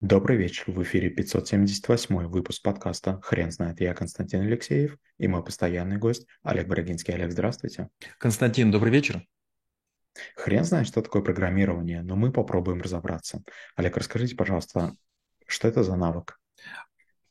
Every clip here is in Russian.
Добрый вечер, в эфире 578 выпуск подкаста «Хрен знает». Я Константин Алексеев и мой постоянный гость Олег Брагинский. Олег, здравствуйте. Константин, добрый вечер. Хрен знает, что такое программирование, но мы попробуем разобраться. Олег, расскажите, пожалуйста, что это за навык?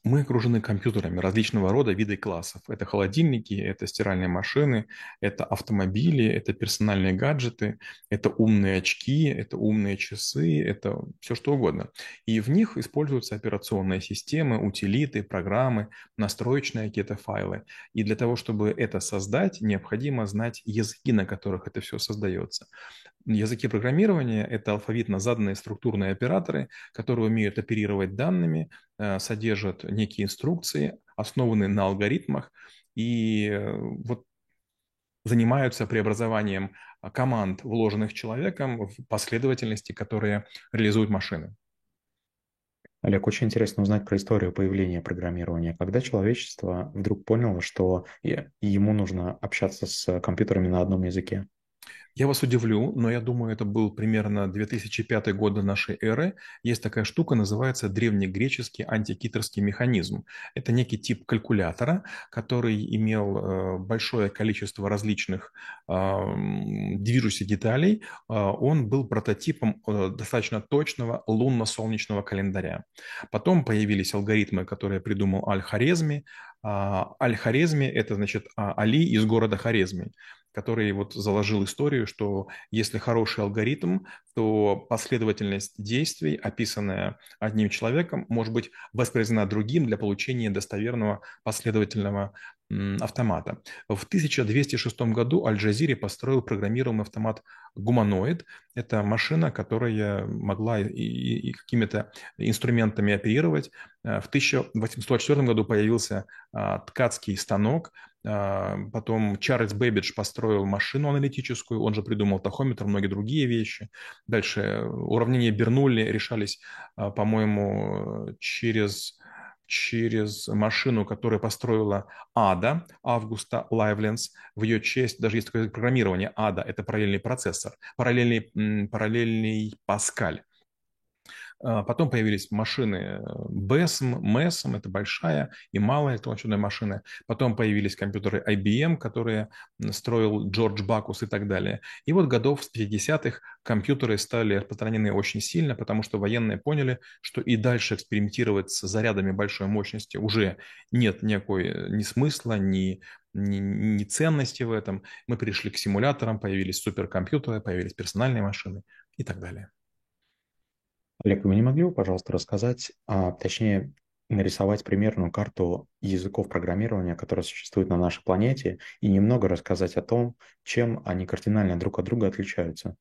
Мы окружены компьютерами различного рода, вида и классов. Это холодильники, это стиральные машины, это автомобили, это персональные гаджеты, это умные очки, это умные часы, это все что угодно. И в них используются операционные системы, утилиты, программы, настроечные какие-то файлы. И для того, чтобы это создать, необходимо знать языки, на которых это все создается. Языки программирования – это алфавитно заданные структурные операторы, которые умеют оперировать данными, э, содержат некие инструкции, основанные на алгоритмах, и э, вот занимаются преобразованием команд, вложенных человеком, в последовательности, которые реализуют машины. Олег, очень интересно узнать про историю появления программирования. Когда человечество вдруг поняло, что ему нужно общаться с компьютерами на одном языке? Я вас удивлю, но я думаю, это был примерно 2005 год до нашей эры. Есть такая штука, называется древнегреческий антикитерский механизм. Это некий тип калькулятора, который имел э, большое количество различных движущихся деталей. А, он был прототипом э, достаточно точного лунно-солнечного календаря. Потом появились алгоритмы, которые придумал Аль-Хорезми. А, Аль-Хорезми – это, значит, а, Али из города Хорезми который вот заложил историю, что если хороший алгоритм, то последовательность действий, описанная одним человеком, может быть воспроизведена другим для получения достоверного последовательного автомата. В 1206 году Аль-Джазири построил программируемый автомат гуманоид. Это машина, которая могла и, и какими-то инструментами оперировать. Э, в 1804 году появился а, ткацкий станок, а, Потом Чарльз Бэббидж построил машину аналитическую, он же придумал тахометр, многие другие вещи. Дальше уравнения Бернулли решались, а, по-моему, через через машину, которую построила Ада, Августа Лайвленс. В ее честь даже есть такое программирование Ада, это параллельный процессор, параллельный, параллельный Паскаль. А, потом появились машины BESM, MESM, это большая и малая электронная машина. Потом появились компьютеры IBM, которые строил Джордж Бакус и так далее. И вот годов с 50-х компьютеры стали распространены очень сильно, потому что военные поняли, что и дальше экспериментировать с зарядами большой мощности уже нет никакой э, ни смысла, ни ни, ценности в этом. Мы перешли к симуляторам, появились суперкомпьютеры, появились персональные машины и так далее. Олег, вы не могли бы, пожалуйста, рассказать, а, точнее, нарисовать примерную карту языков программирования, которые существуют на нашей планете, и немного рассказать о том, чем они кардинально друг от друга отличаются?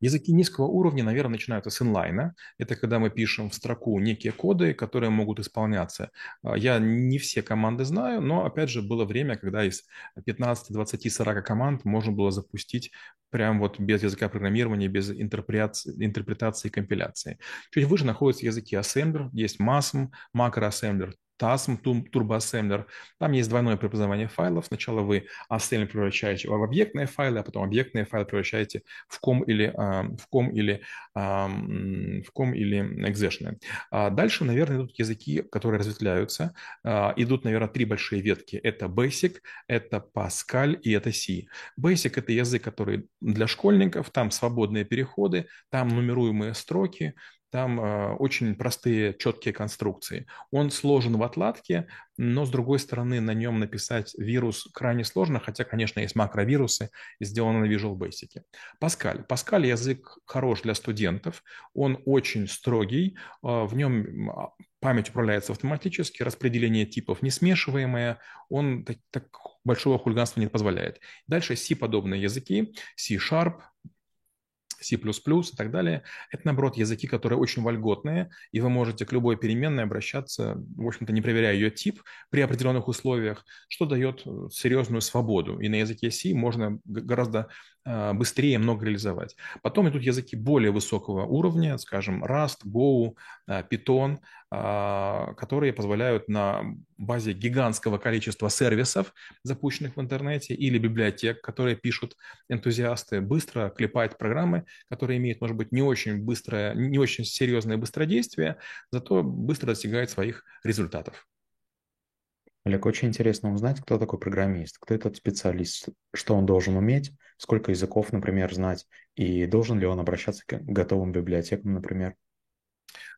Языки низкого уровня, наверное, начинаются с инлайна. Это когда мы пишем в строку некие коды, которые могут исполняться. А, я не все команды знаю, но, опять же, было время, когда из 15, 20, 40 команд можно было запустить прям вот без языка программирования, без интерпретации, интерпретации и компиляции. Чуть выше находятся языки assembler, есть MASM, macroassembler, TASM, TurboAssembler. Там есть двойное преобразование файлов. Сначала вы assembler превращаете в объектные файлы, а потом объектные файлы превращаете в ком или, а, в ком или, а, в ком или exec. А дальше, наверное, идут языки, которые разветвляются. Идут, наверное, три большие ветки. Это Basic, это Pascal и это C. Basic – это язык, который для школьников, там свободные переходы, там нумеруемые строки, там э, очень простые, четкие конструкции. Он сложен в отладке, но, с другой стороны, на нем написать вирус крайне сложно, хотя, конечно, есть макровирусы, сделаны на Visual Basic. Паскаль. Паскаль язык хорош для студентов, он очень строгий, э, в нем а, память управляется автоматически, распределение типов не смешиваемое, он так, так большого хулиганства не позволяет. Дальше C-подобные языки, C-Sharp, C++ и так далее. Это, наоборот, языки, которые очень вольготные, и вы можете к любой переменной обращаться, в общем-то, не проверяя ее тип при определенных условиях, что дает э, серьезную свободу. И на языке C можно гораздо быстрее много реализовать. Потом идут языки более высокого уровня, скажем, Rust, Go, а, Python, а, которые позволяют на базе гигантского количества сервисов, запущенных в интернете, или библиотек, которые пишут энтузиасты, быстро клепать программы, которые имеют, может быть, не очень быстрое, не очень серьезное быстродействие, зато быстро достигают своих результатов. Олег, очень интересно узнать, кто такой программист, кто этот специалист, что он должен уметь, сколько языков, например, знать, и должен ли он обращаться к готовым библиотекам, например.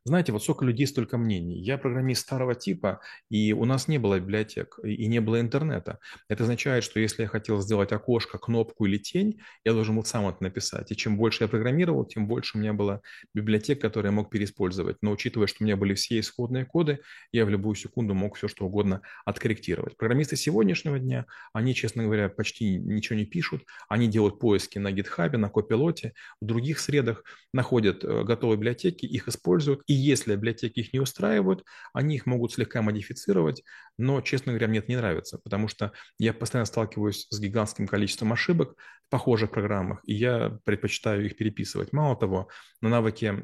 Знаете, вот сколько людей, столько мнений. Я программист старого типа, и у нас не было библиотек, и не было интернета. Это означает, что если я хотел сделать окошко, кнопку или тень, я должен был сам это написать. И чем больше я программировал, тем больше у меня было библиотек, которые я мог переиспользовать. Но учитывая, что у меня были все исходные коды, я в любую секунду мог все что угодно откорректировать. Программисты сегодняшнего дня, они, честно говоря, почти ничего не пишут. Они делают поиски на GitHub, на Copilot, в других средах, находят э, готовые библиотеки, их используют и если библиотеки их не устраивают, они их могут слегка модифицировать, но, честно говоря, мне это не нравится, потому что я постоянно сталкиваюсь с гигантским количеством ошибок в похожих программах, и я предпочитаю их переписывать. Мало того, на навыке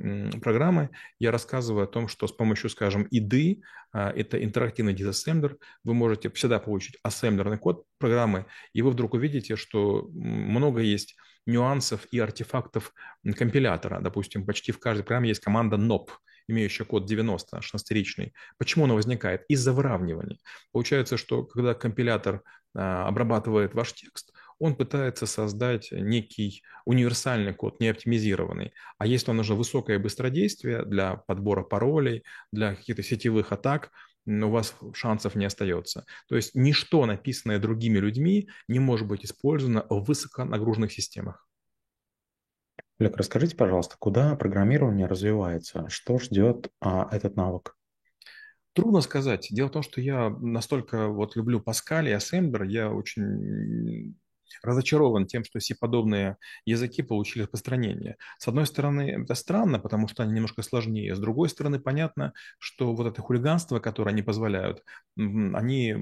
программы я рассказываю о том, что с помощью, скажем, IDE, а, это интерактивный дизассемблер, вы можете всегда получить ассемблерный код программы, и вы вдруг увидите, что много есть нюансов и артефактов компилятора. Допустим, почти в каждой программе есть команда NOP, имеющая код 90, шестеричный. Почему она возникает? Из-за выравнивания. Получается, что когда компилятор а, обрабатывает ваш текст, он пытается создать некий универсальный код, не оптимизированный. А если он уже высокое быстродействие для подбора паролей, для каких-то сетевых атак, у вас шансов не остается. То есть ничто, написанное другими людьми, не может быть использовано в высоконагруженных системах. Олег, расскажите, пожалуйста, куда программирование развивается? Что ждет а, этот навык? Трудно сказать. Дело в том, что я настолько вот люблю Паскаль и Ассемблер, я очень разочарован тем, что C-подобные языки получили распространение. С одной стороны, это странно, потому что они немножко сложнее. С другой стороны, понятно, что вот это хулиганство, которое они позволяют, они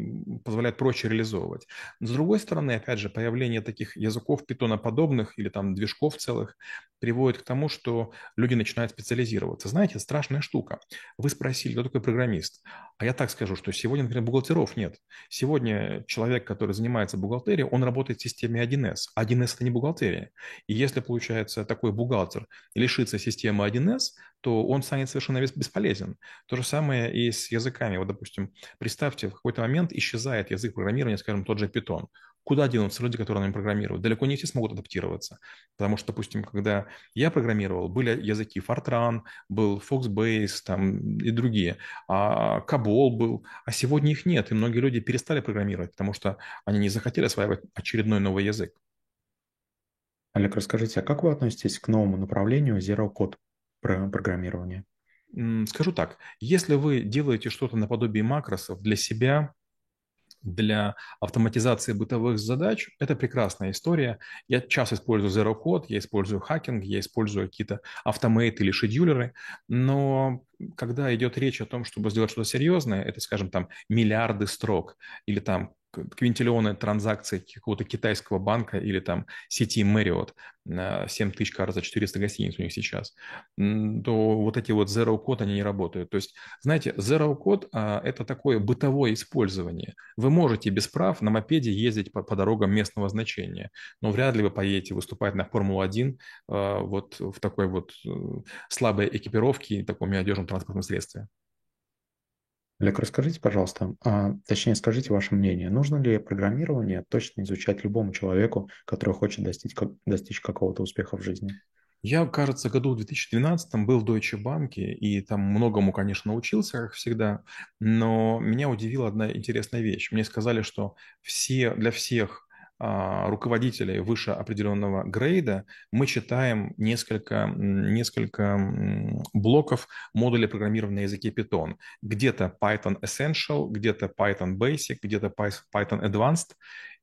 позволяют проще реализовывать. С другой стороны, опять же, появление таких языков питоноподобных или там движков целых приводит к тому, что люди начинают специализироваться. Знаете, страшная штука. Вы спросили, кто такой программист. А я так скажу, что сегодня, например, бухгалтеров нет. Сегодня человек, который занимается бухгалтерией, он работает в системе 1С. 1С – это не бухгалтерия. И если, получается, такой бухгалтер лишится системы 1С, то он станет совершенно бесполезен. То же самое и с языками. Вот, допустим, представьте, в какой-то момент исчезает язык программирования, скажем, тот же Python. Куда денутся люди, которые нами программируют? Далеко не все смогут адаптироваться. Потому что, допустим, когда я программировал, были языки Fortran, был Foxbase там, и другие, а Cabol был, а сегодня их нет, и многие люди перестали программировать, потому что они не захотели осваивать очередной новый язык. Олег, расскажите, а как вы относитесь к новому направлению Zero Code программирования? Скажу так, если вы делаете что-то наподобие макросов для себя, для автоматизации бытовых задач, это прекрасная история. Я часто использую Zero Code, я использую хакинг, я использую какие-то автомейты или шедюлеры, но когда идет речь о том, чтобы сделать что-то серьезное, это, скажем, там миллиарды строк или там квинтиллионы транзакций какого-то китайского банка или там сети Marriott, 7 тысяч, кажется, 400 гостиниц у них сейчас, то вот эти вот Zero Code, они не работают. То есть, знаете, Zero Code а, – это такое бытовое использование. Вы можете без прав на мопеде ездить по, по дорогам местного значения, но вряд ли вы поедете выступать на Формулу-1 а, вот в такой вот э, слабой экипировке и таком неодежном транспортном средстве. Олег, расскажите, пожалуйста, а, точнее скажите ваше мнение, нужно ли программирование точно изучать любому человеку, который хочет достичь, достичь какого-то успеха в жизни? Я, кажется, году в 2012 был в Deutsche Bank, и там многому, конечно, научился, как всегда, но меня удивила одна интересная вещь. Мне сказали, что все, для всех руководителей выше определенного грейда, мы читаем несколько, несколько блоков модуля программирования на языке Python. Где-то Python Essential, где-то Python Basic, где-то Python Advanced.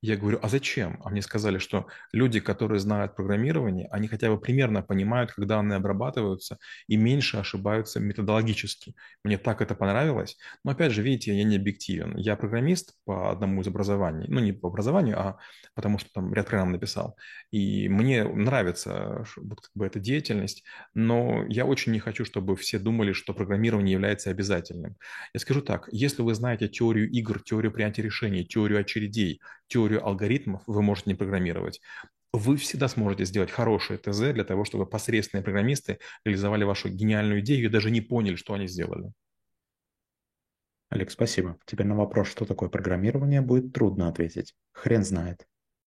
Я говорю, а зачем? А мне сказали, что люди, которые знают программирование, они хотя бы примерно понимают, как данные обрабатываются и меньше ошибаются методологически. Мне так это понравилось. Но опять же, видите, я не объективен. Я программист по одному из образований. Ну, не по образованию, а потому что там ряд программ написал. И мне нравится как бы, эта деятельность, но я очень не хочу, чтобы все думали, что программирование является обязательным. Я скажу так, если вы знаете теорию игр, теорию принятия решений, теорию очередей, теорию алгоритмов вы можете не программировать. Вы всегда сможете сделать хорошее ТЗ для того, чтобы посредственные программисты реализовали вашу гениальную идею и даже не поняли, что они сделали. Олег, спасибо. Теперь на вопрос, что такое программирование, будет трудно ответить. Хрен знает.